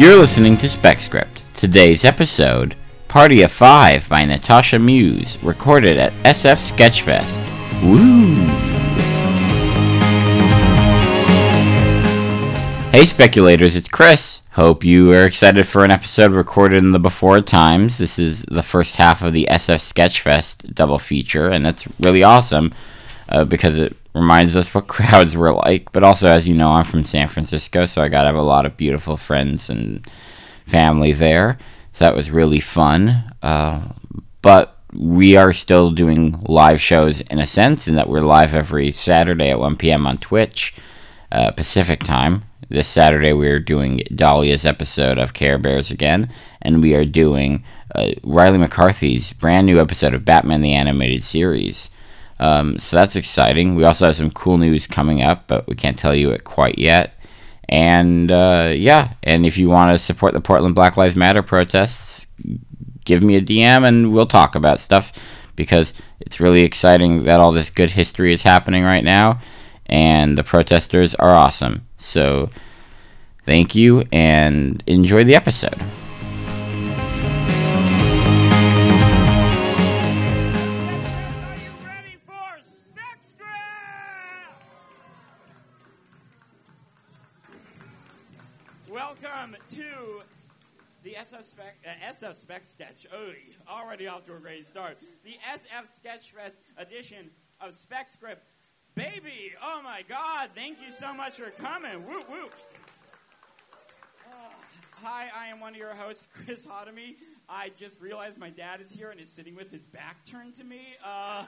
You're listening to Spec Script. Today's episode, Party of Five by Natasha Muse, recorded at SF Sketchfest. Woo! Hey speculators, it's Chris. Hope you are excited for an episode recorded in the before times. This is the first half of the SF Sketchfest double feature, and that's really awesome uh, because it reminds us what crowds were like. But also, as you know, I'm from San Francisco, so I got to have a lot of beautiful friends and family there. So that was really fun. Uh, but we are still doing live shows in a sense, in that we're live every Saturday at 1 p.m. on Twitch, uh, Pacific time. This Saturday, we are doing Dahlia's episode of Care Bears again, and we are doing uh, Riley McCarthy's brand new episode of Batman the Animated Series. Um, so that's exciting. We also have some cool news coming up, but we can't tell you it quite yet. And uh, yeah, and if you want to support the Portland Black Lives Matter protests, give me a DM and we'll talk about stuff because it's really exciting that all this good history is happening right now, and the protesters are awesome. So thank you and enjoy the episode. Already off to a great start. The SF Sketchfest edition of Spec Script. Baby, oh my God! Thank you so much for coming. Woo woo. Ah, Hi, I am one of your hosts, Chris Hotomy. I just realized my dad is here and is sitting with his back turned to me. Uh,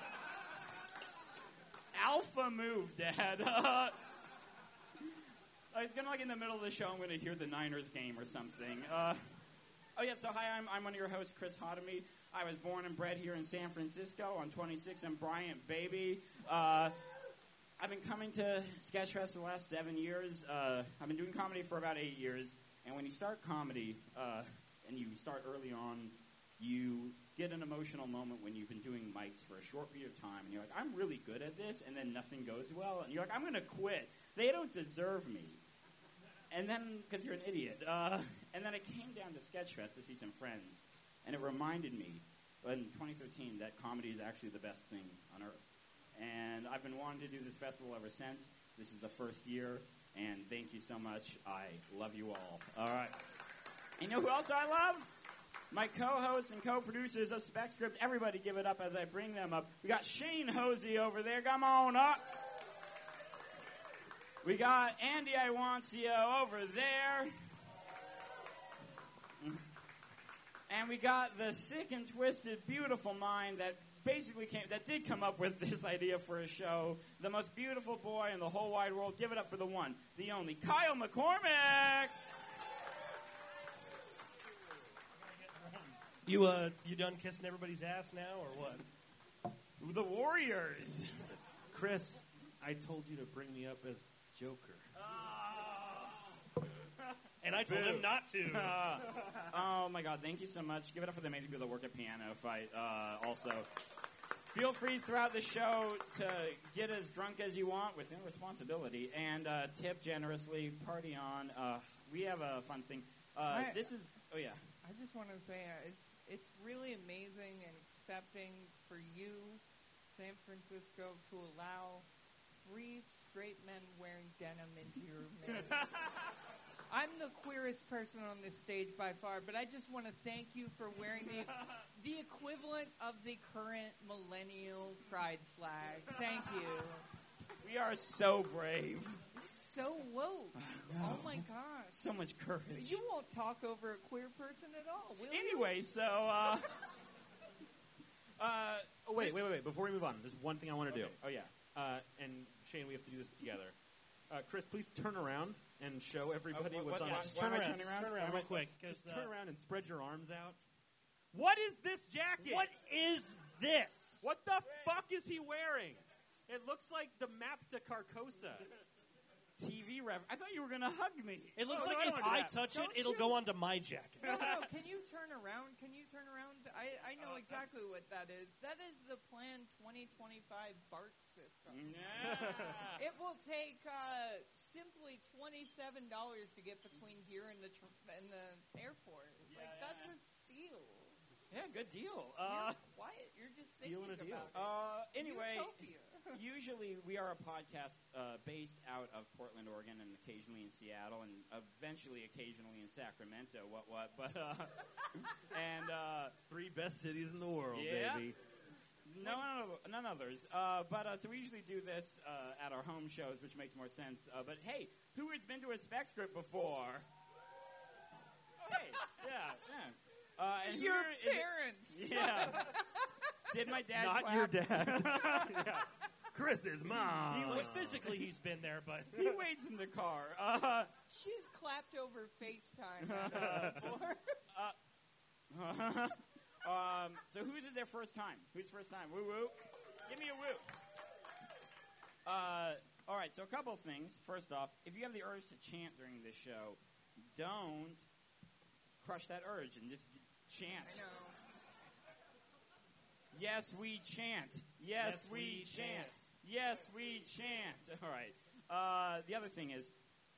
alpha move, Dad. Uh, it's gonna like in the middle of the show. I'm gonna hear the Niners game or something. Uh, oh yeah. So hi, I'm I'm one of your hosts, Chris Hotomy. I was born and bred here in San Francisco on 26 and Bryant, baby. Uh, I've been coming to Sketchfest for the last seven years. Uh, I've been doing comedy for about eight years. And when you start comedy, uh, and you start early on, you get an emotional moment when you've been doing mics for a short period of time, and you're like, I'm really good at this, and then nothing goes well, and you're like, I'm going to quit. They don't deserve me. And then, because you're an idiot. Uh, and then I came down to Sketchfest to see some friends, and it reminded me in 2013 that comedy is actually the best thing on earth. And I've been wanting to do this festival ever since. This is the first year, and thank you so much. I love you all. All right. You know who else I love? My co-hosts and co-producers of Spec Script. Everybody give it up as I bring them up. We got Shane Hosey over there. Come on up. We got Andy Iwancio over there. And we got the sick and twisted, beautiful mind that basically came, that did come up with this idea for a show. The most beautiful boy in the whole wide world. Give it up for the one, the only, Kyle McCormick. You uh, you done kissing everybody's ass now, or what? The Warriors. Chris, I told you to bring me up as Joker. And I told him not to. Uh, oh my God! Thank you so much. Give it up for the amazing people that work at Piano Fight. Uh, also, feel free throughout the show to get as drunk as you want within responsibility and uh, tip generously. Party on. Uh, we have a fun thing. Uh, I- this is. Oh yeah. I just want to say uh, it's it's really amazing and accepting for you, San Francisco, to allow three straight men wearing denim into your midst. I'm the queerest person on this stage by far, but I just want to thank you for wearing the the equivalent of the current millennial pride flag. Thank you. We are so brave. So woke. Oh my gosh. So much courage. You won't talk over a queer person at all, will you? Anyway, so. Uh, uh, Oh, wait, wait, wait, wait. Before we move on, there's one thing I want to do. oh yeah. Uh, and Shane, we have to do this together. Uh, Chris, please turn around and show everybody Uh, what- what's what- on why- it. Just why turn am I around. turning around? turn around Am I- real quick. 'cause, Just uh, turn around and spread your arms out. What is this jacket? What is this? What the fuck is he wearing? It looks like the map to Carcosa. TV rev. I thought you were gonna hug me. It looks No, no, like I if don't wanna I that. touch it, Don't it'll you- go onto my jacket. No, no. Can you turn around? Can you turn around? I, I Uh, know exactly what that is. That is the Plan 2025 BART system. Yeah. It will take uh, simply twenty-seven dollars to get between here and the tr- and the airport. like Yeah, that's a steal. Yeah, good deal. Uh, You're quiet. You're just stealing thinking a deal. about uh, it. anyway, Utopia. Usually we are a podcast uh, based out of Portland, Oregon, and occasionally in Seattle, and eventually, occasionally in Sacramento. What what? But uh, and uh, Three best cities in the world, Yeah. baby. no none, none others. Uh, but uh, so we usually do this uh, at our home shows, which makes more sense. Uh, but hey, who has been to a spec script before? Oh, hey, yeah, yeah. Uh, and Your here is- parents. Yeah. Did my dad Not clap? your dad. yeah. Chris's mom. He, well, physically, he's been there, but He waits in the car. Uh, She's clapped over FaceTime on us before. um, so who's it their first time? Who's first time? Woo woo. Give me a woo. Uh, all right. So a couple of things. First off, if you have the urge to chant during this show, don't crush that urge and just chant. I know. Yes, we chant. Yes, Yes, we, we chant. chant. Yes, we chant. All right. Uh, the other thing is,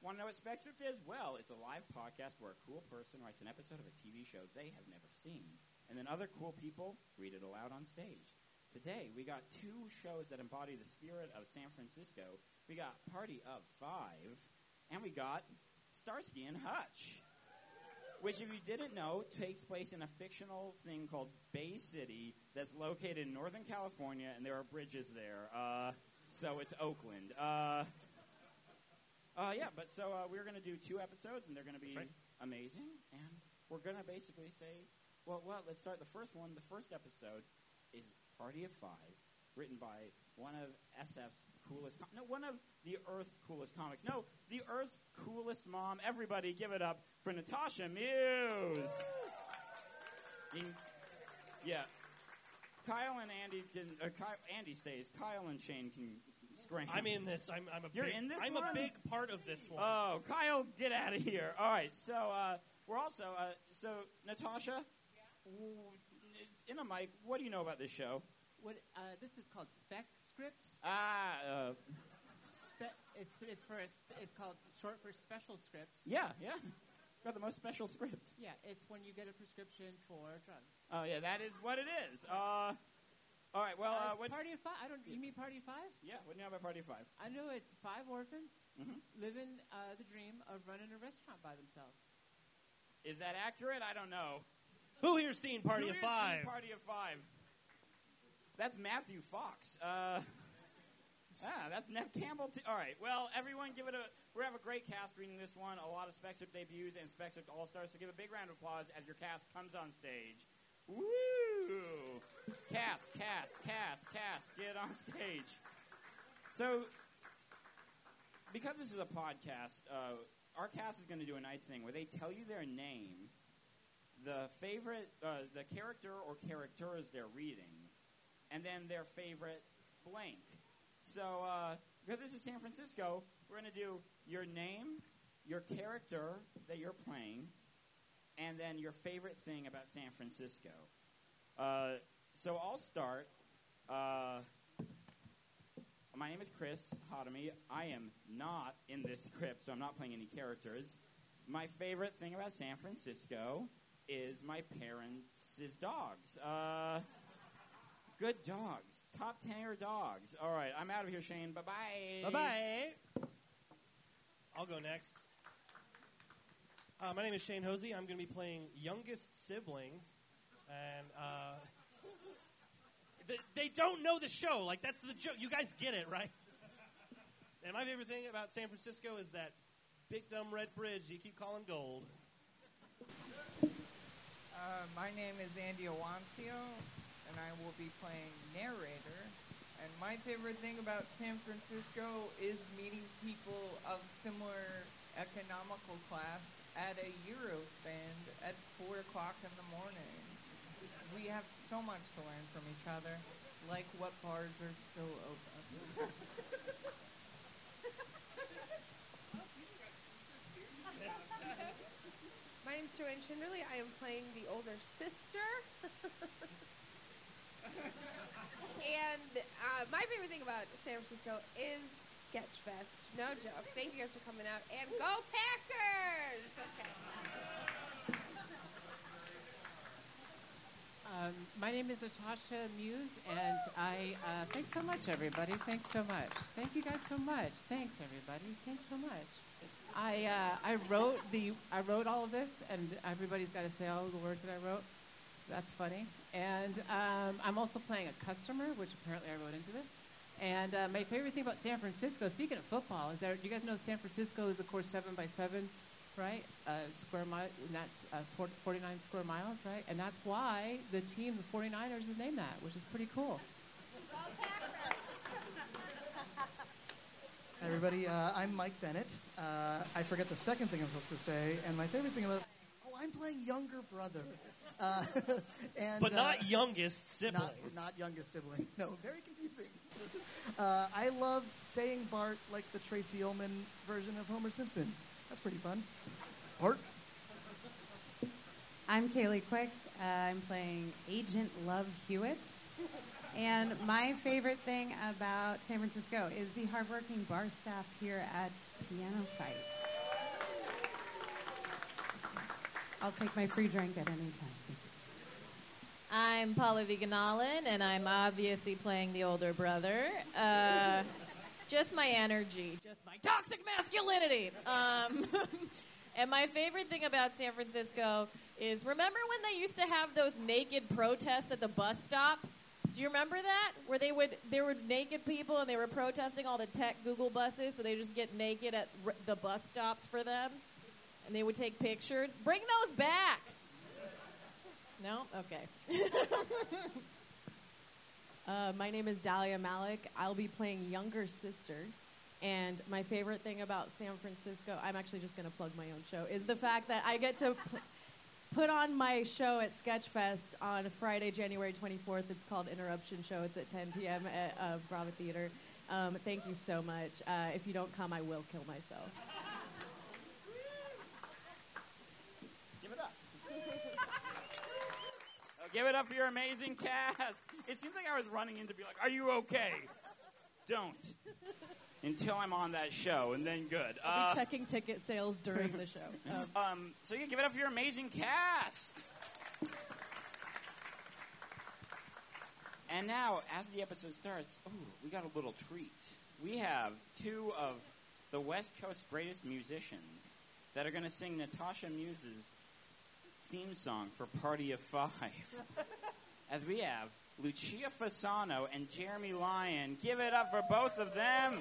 want to know what Spec Script is? Well, it's a live podcast where a cool person writes an episode of a TV show they have never seen, and then other cool people read it aloud on stage. Today, we got two shows that embody the spirit of San Francisco. We got Party of Five, and we got Starsky and Hutch which, if you didn't know, takes place in a fictional thing called Bay City that's located in Northern California, and there are bridges there. Uh, so it's Oakland. Uh, uh, yeah, but so uh, we're going to do two episodes, and they're going to be right. amazing. And we're going to basically say, well, well, let's start the first one. The first episode is Party of Five, written by one of SF's coolest, com- no, one of the Earth's coolest comics. No, the Earth's coolest mom. Everybody, give it up for Natasha Muse. In- yeah, Kyle and Andy can. Uh, Kyle, Andy stays. Kyle and Shane can scream. I'm in this. I'm, I'm a You're big, in this I'm one? a big part of this one. Oh, Kyle, get out of here! All right, so uh, we're also uh, so Natasha. w- In a mic, what do you know about this show? What uh, this is called spec script. Ah, uh, Spe- it's, it's for a sp- it's called short for special script. yeah, yeah. Got the most special script. Yeah, it's when you get a prescription for drugs. Oh yeah, that is what it is. Uh, all right. Well, uh, Uh, what? party of five. I don't. You mean party of five? Yeah. What do you know about Party of Five? I know it's five orphans Mhm. living uh, the dream of running a restaurant by themselves. Is that accurate? I don't know. Who here's seen Party Who of here's seen Five? Party of Five. That's Matthew Fox. Uh, ah, that's Neve Campbell. T- All right. Well, everyone, give it a. We have a great cast reading this one. A lot of Spec Script debuts and Spec Script All Stars. So give a big round of applause as your cast comes on stage. Woo! Cast, cast, cast, cast. Get on stage. So, because this is a podcast, uh, our cast is going to do a nice thing where they tell you their name the favorite, uh, the character or characters they're reading, and then their favorite blank. So, uh, because this is San Francisco, we're going to do your name, your character that you're playing, and then your favorite thing about San Francisco. Uh, so I'll start. Uh, my name is Chris Hodamy. I am not in this script, so I'm not playing any characters. My favorite thing about San Francisco is my parents' dogs. Uh, good dogs. Top tier dogs. All right, I'm out of here, Shane. Bye bye. Bye bye. I'll go next. Uh, my name is Shane Hosey. I'm going to be playing youngest sibling, and uh, th- they don't know the show. Like that's the joke. You guys get it, right? And my favorite thing about San Francisco is that big dumb red bridge you keep calling gold. Uh, my name is Andy Awancio, and I will be playing narrator. And my favorite thing about San Francisco is meeting people of similar economical class at a Euro stand at 4 o'clock in the morning. We have so much to learn from each other, like what bars are still open. My name's Joanne Chinderley. I am playing the older sister. and uh, my favorite thing about San Francisco is Sketchfest. No joke. Thank you guys for coming out. And go Packers! Okay. Um, my name is Natasha Muse, and I uh, thanks so much, everybody. Thanks so much. Thank you guys so much. Thanks, everybody. Thanks so much. I uh, I wrote the I wrote all of this, and everybody's got to say all the words that I wrote. That's funny. And um, I'm also playing a customer, which apparently I wrote into this. And uh, my favorite thing about San Francisco, speaking of football, is that you guys know San Francisco is of course seven by seven right? Uh, square mile, and that's uh, 40, 49 square miles, right? And that's why the team, the 49ers, is named that, which is pretty cool. Hi, everybody. Uh, I'm Mike Bennett. Uh, I forget the second thing I'm supposed to say, and my favorite thing about oh, I'm playing younger brother, uh, and But uh, not youngest sibling. Not, not youngest sibling. No, very confusing. Uh, I love saying Bart like the Tracey Ullman version of Homer Simpson. That's pretty fun. Bart. I'm Kaylee Quick. Uh, I'm playing Agent Love Hewitt. And my favorite thing about San Francisco is the hardworking bar staff here at Piano Fight. I'll take my free drink at any time. I'm Paula Veganalin, and I'm obviously playing the older brother. Uh, just my energy, just my toxic masculinity. Um, and my favorite thing about San Francisco is remember when they used to have those naked protests at the bus stop? Do you remember that? Where they would there were naked people and they were protesting all the tech Google buses, so they just get naked at the bus stops for them, and they would take pictures. Bring those back. No, okay. Uh, my name is Dahlia Malik. I'll be playing younger sister. And my favorite thing about San Francisco, I'm actually just going to plug my own show, is the fact that I get to pl- put on my show at Sketchfest on Friday, January 24th. It's called Interruption Show. It's at 10 p.m. at uh, Theater. Um, thank you so much. Uh, if you don't come, I will kill myself. Give it up. Oh, give it up for your amazing cast. It seems like I was running in to be like, "Are you okay?" Don't until I'm on that show, and then good. I'll Uh, be checking ticket sales during the show. Um, um, so yeah, give it up for your amazing cast. And now, as the episode starts, ooh, we got a little treat. We have two of the West Coast's greatest musicians that are going to sing Natasha Muse's theme song for Party of Five. as we have Lucia Fasano and Jeremy Lyon. Give it up for both of them.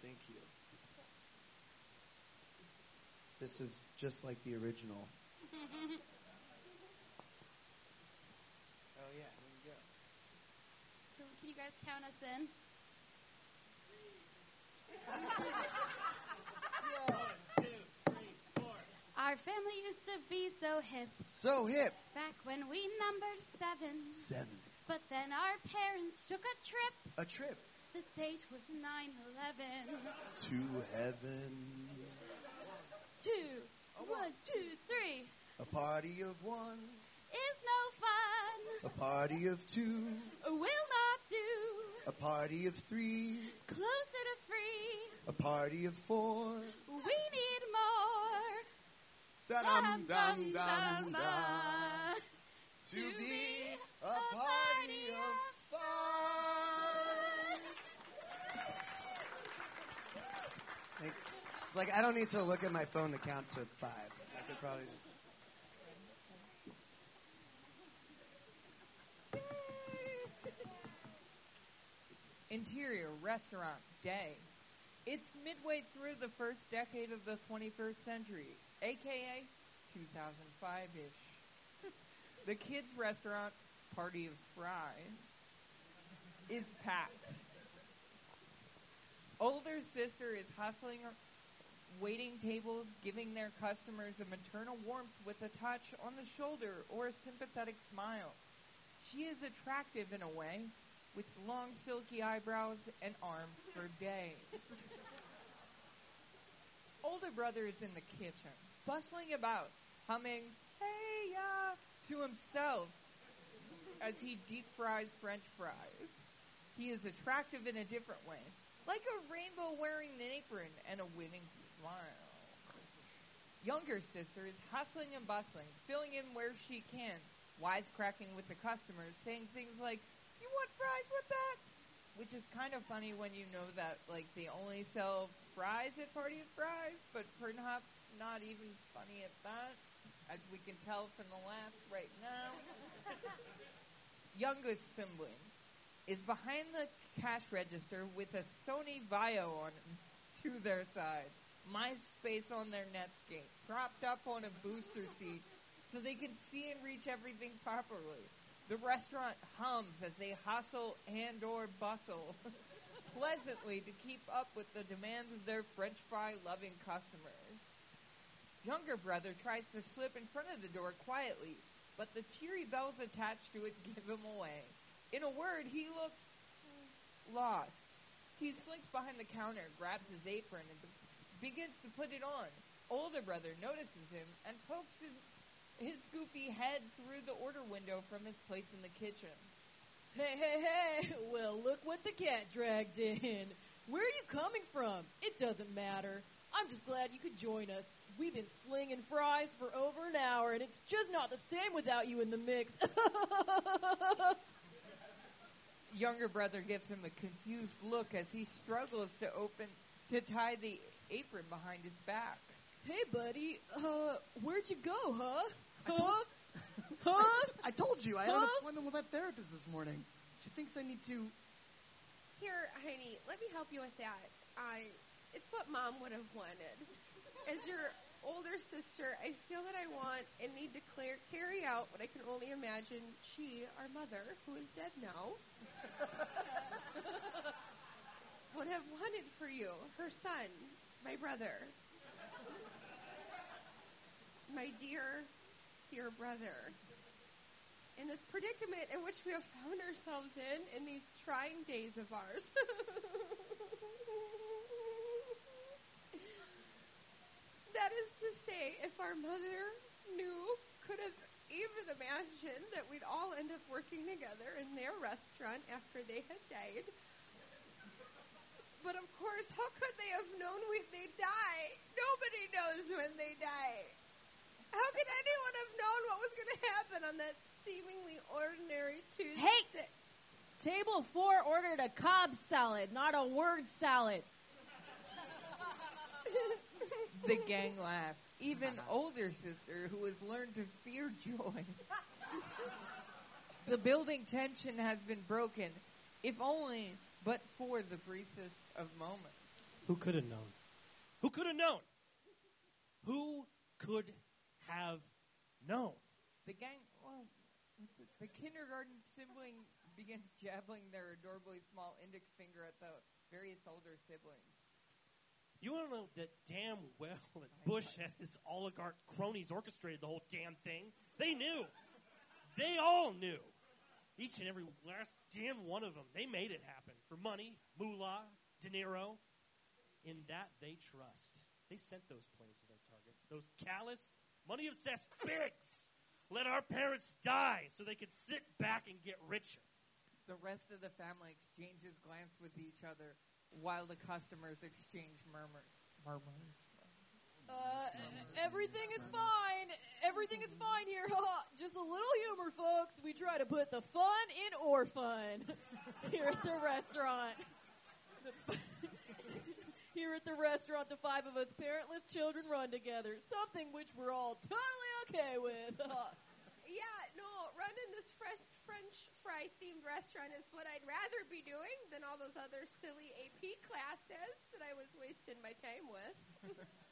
Thank you. This is just like the original. Oh yeah, here we go. Can you guys count us in? Our family used to be so hip. So hip. Back when we numbered seven. Seven. But then our parents took a trip. A trip The date was 9 11. to heaven. Two. One, two, three. A party of one. Is no fun. A party of two. Will not do. A party of three. Closer to free. A party of four. We need more. Dum dum dum dum, dum. To be a party of five. Like, It's like I don't need to look at my phone to count to five. I could probably just. Interior Restaurant Day. It's midway through the first decade of the 21st century, aka 2005 ish. the kids' restaurant, Party of Fries, is packed. Older sister is hustling, waiting tables, giving their customers a maternal warmth with a touch on the shoulder or a sympathetic smile. She is attractive in a way, with long silky eyebrows and arms for days. Older brother is in the kitchen, bustling about, humming "Hey ya" to himself as he deep fries French fries. He is attractive in a different way, like a rainbow wearing an apron and a winning smile. Younger sister is hustling and bustling, filling in where she can, wisecracking with the customers, saying things like, "You want fries with that?" Which is kind of funny when you know that like they only sell fries at Party of Fries, but perhaps not even funny at that, as we can tell from the laugh right now. Youngest sibling is behind the cash register with a Sony Vaio on to their side. MySpace on their Netscape, propped up on a booster seat so they can see and reach everything properly. The restaurant hums as they hustle and or bustle pleasantly to keep up with the demands of their french fry loving customers. Younger brother tries to slip in front of the door quietly, but the cheery bells attached to it give him away. In a word, he looks lost. He slinks behind the counter, grabs his apron, and begins to put it on. Older brother notices him and pokes his, his goofy head through the order window from his place in the kitchen. Hey, hey, hey! Well, look what the cat dragged in. Where are you coming from? It doesn't matter. I'm just glad you could join us. We've been slinging fries for over an hour, and it's just not the same without you in the mix. Younger brother gives him a confused look as he struggles to open to tie the apron behind his back. hey, buddy, uh, where'd you go, huh? I told- huh? I told you I had an appointment with that therapist this morning. She thinks I need to. Here, Heidi, let me help you with that. I, it's what Mom would have wanted. As your older sister, I feel that I want and need to clear, carry out what I can only imagine she, our mother, who is dead now, would have wanted for you. Her son, my brother, my dear, dear brother. In this predicament in which we have found ourselves in in these trying days of ours. that is to say, if our mother knew, could have even imagined that we'd all end up working together in their restaurant after they had died. But of course, how could they have known when they die? Nobody knows when they die. How could anyone have known what was going to happen on that seemingly ordinary Tuesday? Hey! Table four ordered a Cobb salad, not a word salad. The gang laugh. Even older sister, who has learned to fear joy. the building tension has been broken, if only but for the briefest of moments. Who could have known? Who could have known? Who could have known? The gang, well, the kindergarten sibling begins jabbling their adorably small index finger at the various older siblings. You want to know that damn well that Bush and his oligarch cronies orchestrated the whole damn thing? They knew. They all knew. Each and every last damn one of them. They made it happen for money, moolah, dinero. In that they trust. They sent those planes to their targets. Those callous, money obsessed pigs let our parents die so they could sit back and get richer. The rest of the family exchanges glance with each other while the customers exchange murmurs. Murmurs. Uh, everything is fine. Everything is fine here. Just a little humor, folks. We try to put the fun in orphan here at the restaurant. here at the restaurant, the five of us parentless children run together. Something which we're all totally okay with. Yeah, no, running this fresh French fry themed restaurant is what I'd rather be doing than all those other silly AP classes that I was wasting my time with.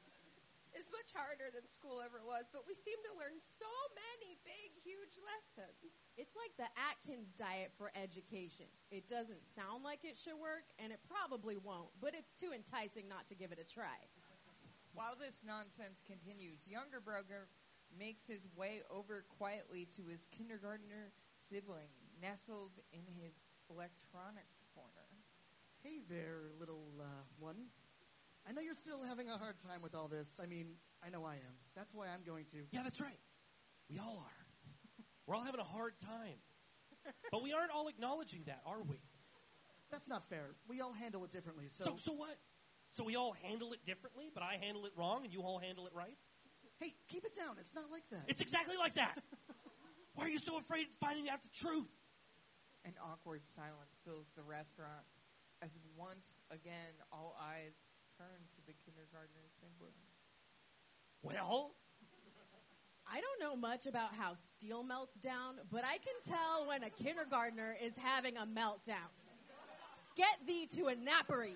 it's much harder than school ever was, but we seem to learn so many big, huge lessons. It's like the Atkins diet for education. It doesn't sound like it should work, and it probably won't, but it's too enticing not to give it a try. While this nonsense continues, younger brother makes his way over quietly to his kindergartner sibling, nestled in his electronics corner. Hey there, little uh, one. I know you're still having a hard time with all this. I mean, I know I am. That's why I'm going to. Yeah, that's right. We all are. We're all having a hard time. But we aren't all acknowledging that, are we? That's not fair. We all handle it differently. So, So, so what? So we all handle it differently, but I handle it wrong and you all handle it right? hey, keep it down. It's not like that. It's exactly like that. Why are you so afraid of finding out the truth? An awkward silence fills the restaurant as once again all eyes turn to the kindergartner sibling. Well, I don't know much about how steel melts down, but I can tell when a kindergartner is having a meltdown. Get thee to a napery.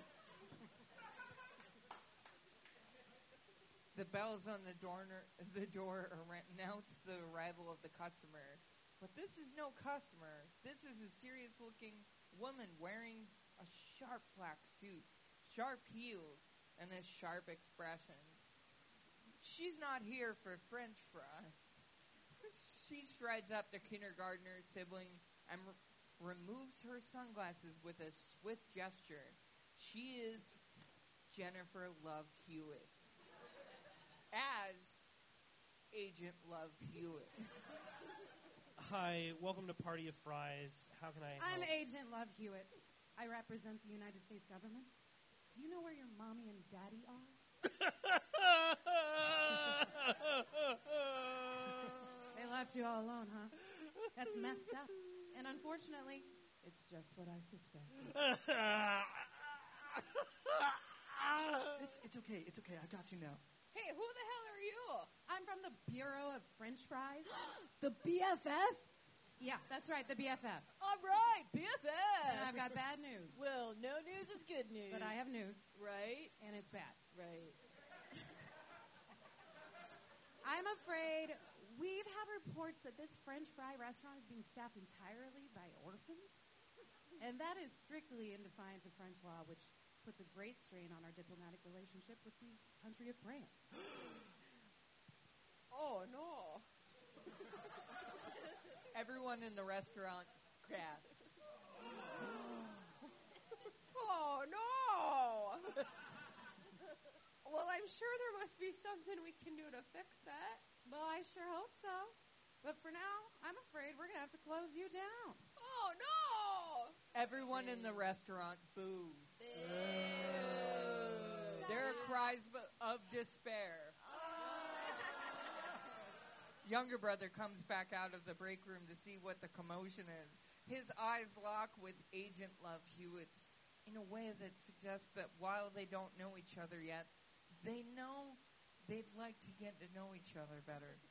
The bells on the door, the door announce the arrival of the customer. But this is no customer. This is a serious looking woman wearing a sharp black suit, sharp heels, and this sharp expression. She's not here for french fries. She strides up to kindergartner sibling and re- removes her sunglasses with a swift gesture. She is Jennifer Love Hewitt as Agent Love Hewitt. hi, welcome to Party of Fries. How can I help? I'm Agent Love Hewitt. I represent the United States government. Do you know where your mommy and daddy are? they left you all alone, huh? That's messed up. And unfortunately, it's just what I suspected. it's, it's okay. It's okay. I got you now. Hey, who the hell are you? I'm from the Bureau of French Fries. The BFF? Yeah, that's right, the BFF. All right, BFF. And I've got bad news. Well, no news is good news. But I have news, Right? and it's bad. Right. I'm afraid we've had reports that this French fry restaurant is being staffed entirely by orphans. And that is strictly in defiance of French law, which puts a great strain on our diplomatic relationship with the country of France. Oh no. Everyone in the restaurant gasps. Oh no. well, I'm sure there must be something we can do to fix that. Well, I sure hope so. But for now, I'm afraid we're going to have to close you down. Oh no. Everyone in the restaurant boos. There are cries of despair. Younger brother comes back out of the break room to see what the commotion is. His eyes lock with Agent Love Hewitt's in a way that suggests that while they don't know each other yet, they know they'd like to get to know each other better.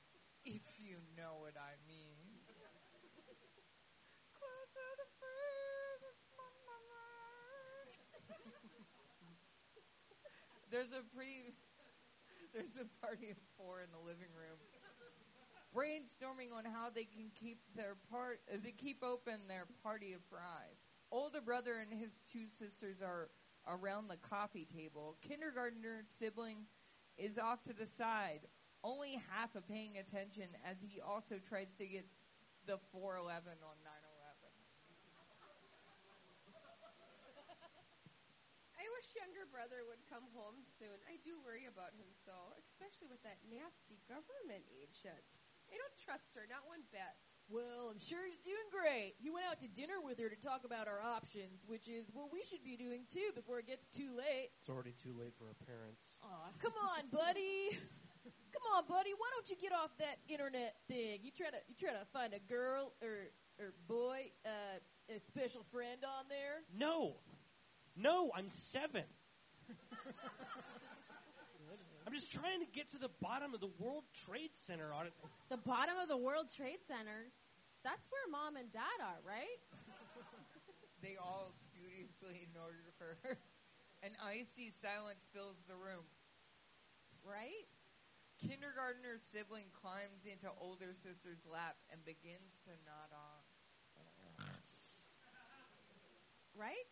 If you know what I mean. There's a pre there's a party of four in the living room. Brainstorming on how they can keep their part uh, they keep open their party of fries. Older brother and his two sisters are around the coffee table. Kindergartner sibling is off to the side, only half of paying attention as he also tries to get the 411 on 911. I wish younger brother would come home soon. I do worry about him so, especially with that nasty government agent. I don't trust her, not one bit. Well, I'm sure he's doing great. He went out to dinner with her to talk about our options, which is what we should be doing too before it gets too late. It's already too late for our parents. Aw, come on, buddy. Come on, buddy. Why don't you get off that internet thing? You try to you try to find a girl or or boy, uh, a special friend on there. No, no, I'm seven. I'm just trying to get to the bottom of the World Trade Center audit. The bottom of the World Trade Center. That's where mom and dad are, right? They all studiously ignored her. An icy silence fills the room. Right? Kindergartner sibling climbs into older sister's lap and begins to nod off. Right?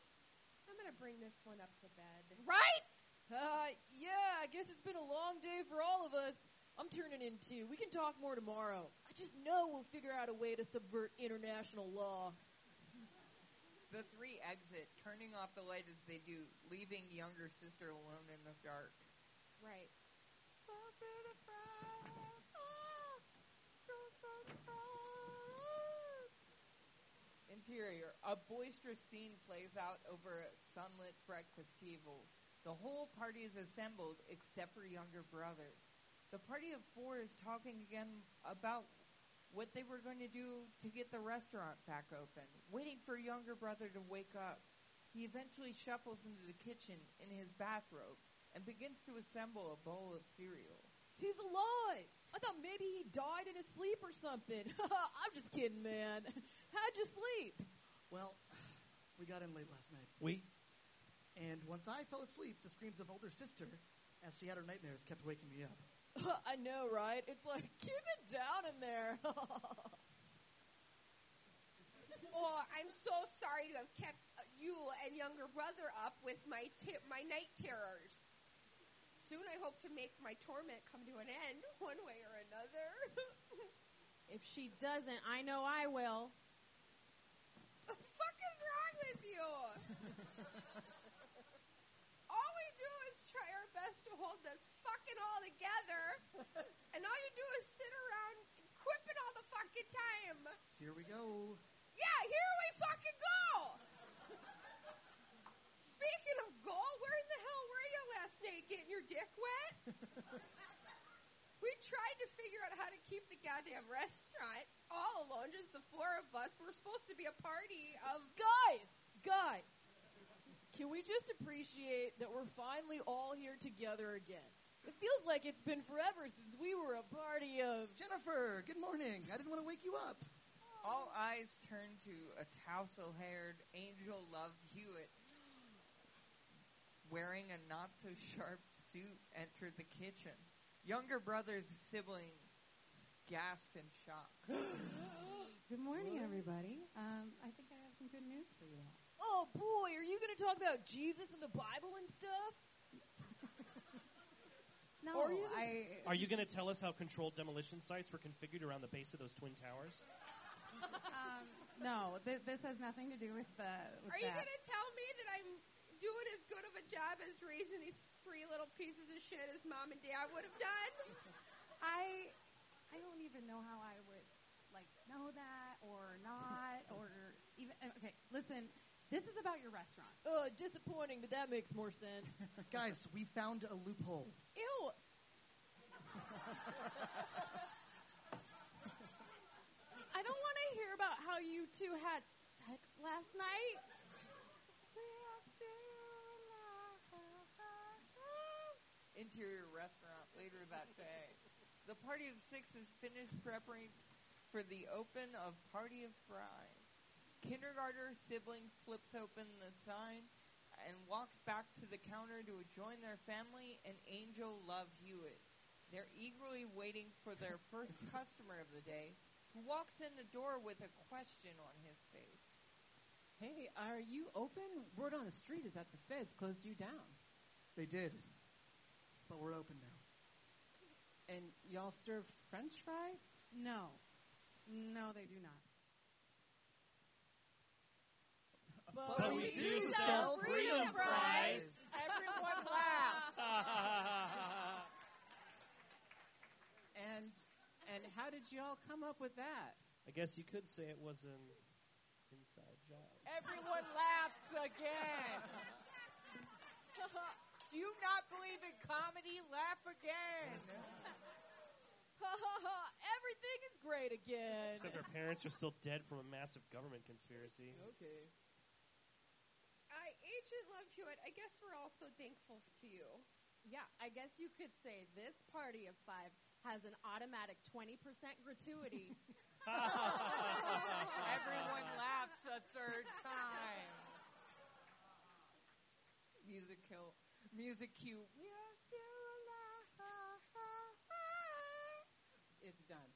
I'm gonna bring this one up to bed. Right? Uh, yeah, I guess it's been a long day for all of us. I'm turning in too. We can talk more tomorrow. I just know we'll figure out a way to subvert international law. The three exit, turning off the light as they do, leaving younger sister alone in the dark. Right. Interior, a boisterous scene plays out over a sunlit breakfast table. The whole party is assembled except for younger brother. The party of four is talking again about what they were going to do to get the restaurant back open, waiting for younger brother to wake up. He eventually shuffles into the kitchen in his bathrobe and begins to assemble a bowl of cereal. He's alive. I thought maybe he died in his sleep or something. I'm just kidding, man. How'd you sleep? Well, we got in late last night. We? And once I fell asleep, the screams of older sister, as she had her nightmares, kept waking me up. I know, right? It's like, keep it down in there. oh, I'm so sorry to have kept uh, you and younger brother up with my t- my night terrors. Soon I hope to make my torment come to an end, one way or another. if she doesn't, I know I will. the fuck is wrong with you? all we do is try our best to hold this fucking all together, and all you do is sit around quipping all the fucking time. Here we go. Yeah, here we fucking go. Speaking of goal, where in the hell were you last night? Getting your dick wet? we tried to figure out how to keep the goddamn restaurant all alone, just the four of us. We're supposed to be a party of Guys, guys, can we just appreciate that we're finally all here together again? It feels like it's been forever since we were a party of. Jennifer, good morning. I didn't want to wake you up. All eyes turn to a tousle haired Angel Love Hewitt wearing a not so sharp suit enter the kitchen. Younger brother's siblings gasp in shock. Good morning, everybody. Um, I think I have some good news for you all. Oh boy, are you going to talk about Jesus and the Bible and stuff? No, Or you- I. Are you going to tell us how controlled demolition sites were configured around the base of those twin towers? Um, no, th- this has nothing to do with, the. with Are you going to tell me that I'm doing as good of a job as raising these three little pieces of shit as mom and dad would have done? I I don't even know how I would like know that or not or even okay. Listen, this is about your restaurant. Oh, disappointing, but that makes more sense. Guys, we found a loophole. Ew. I don't want to hear about how you two had sex last night. Interior restaurant later that day. The party of six is finished preparing for the open of Party of Fries. Kindergartner sibling flips open the sign and walks back to the counter to join their family and Angel Love Hewitt. They're eagerly waiting for their first customer of the day, who walks in the door with a question on his face. Hey, are you open? Word on the street is that the feds closed you down. They did. But we're open now. And y'all serve french fries? No, no, they do not. But, we do sell freedom fries. Everyone laughs. And and how did y'all come up with that? I guess you could say it was an inside job. Everyone laughs again. Do you not believe in comedy? Laugh again. Everything is great again. Except our parents are still dead from a massive government conspiracy. Okay. I, Love Hewitt, I guess we're also thankful to you. Yeah, I guess you could say this party of five has an automatic 20% gratuity. Everyone laughs a third time. Music kill. Music cue. We are still alive. It's done.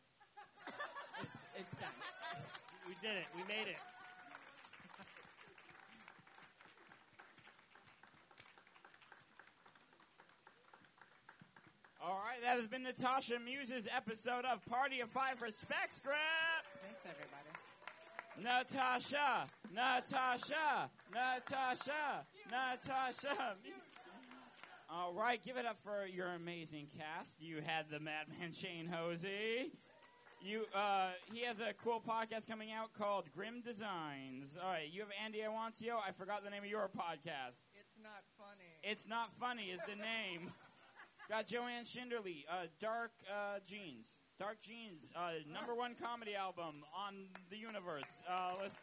it's, it's done. We did it. We made it. All right, that has been Natasha Muse's episode of Party of Five Respect Script. Thanks, everybody. Natasha, Natasha, Natasha, Natasha. All right, give it up for your amazing cast. You had the Madman Shane Hosey. You, uh, he has a cool podcast coming out called Grim Designs. All right, you have Andy Awancio. I forgot the name of your podcast. It's not funny. It's not funny is the name. Got Joanne Schinderly, uh, Dark uh, Jeans. Dark Jeans, uh, number one comedy album on the universe. Uh, let's-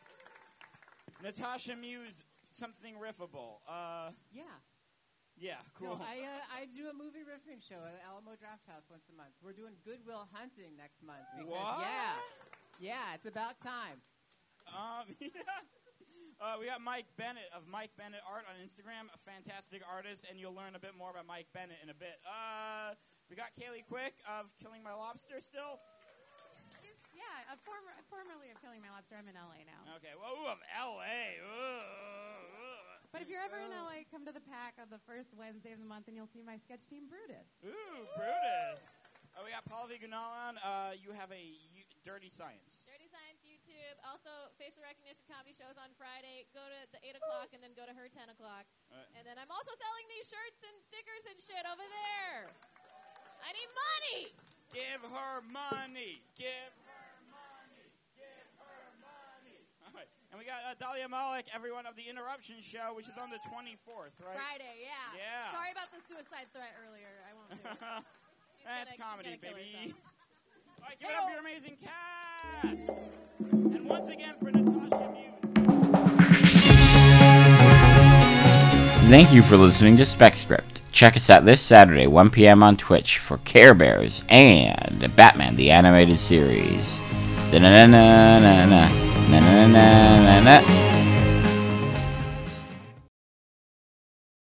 Natasha Muse, something riffable. Uh, Yeah. yeah, cool. No, I uh, I do a movie riffing show at Alamo Drafthouse once a month. We're doing Good Will Hunting next month. Because, What? Yeah, yeah, it's about time. Um, yeah. Uh, we got Mike Bennett of Mike Bennett Art on Instagram, a fantastic artist, and you'll learn a bit more about Mike Bennett in a bit. Uh, we got Kaylee Quick of Killing My Lobster still. Yeah, a former, formerly of Killing My Lobster. I'm in LA now. Okay, well, ooh, of L.A. Ooh, ooh. But if you're ever in LA, come to the pack on the first Wednesday of the month, and you'll see my sketch team Brutus. Ooh, Brutus. Oh, we got Paul Vigunalan. Uh, you have a u- Dirty Science YouTube. Also, facial recognition comedy shows on Friday. Go to the 8 o'clock and then go to her 10 o'clock. Uh, And then I'm also selling these shirts and stickers and shit over there. I need money. Give her money. Give her money. Give her money. All right. And we got uh, Dahlia Malik, everyone of the Interruption Show, which is on the 24th, right? Friday, yeah. Yeah. Sorry about the suicide threat earlier. I won't do it. That's gonna- comedy, baby. All right, give it up for your amazing cast. Thank you for listening to Spec Script. Check us out this Saturday, 1 p.m. on Twitch for Care Bears and Batman the Animated Series. Da-na-na-na-na-na. Na-na-na-na-na-na.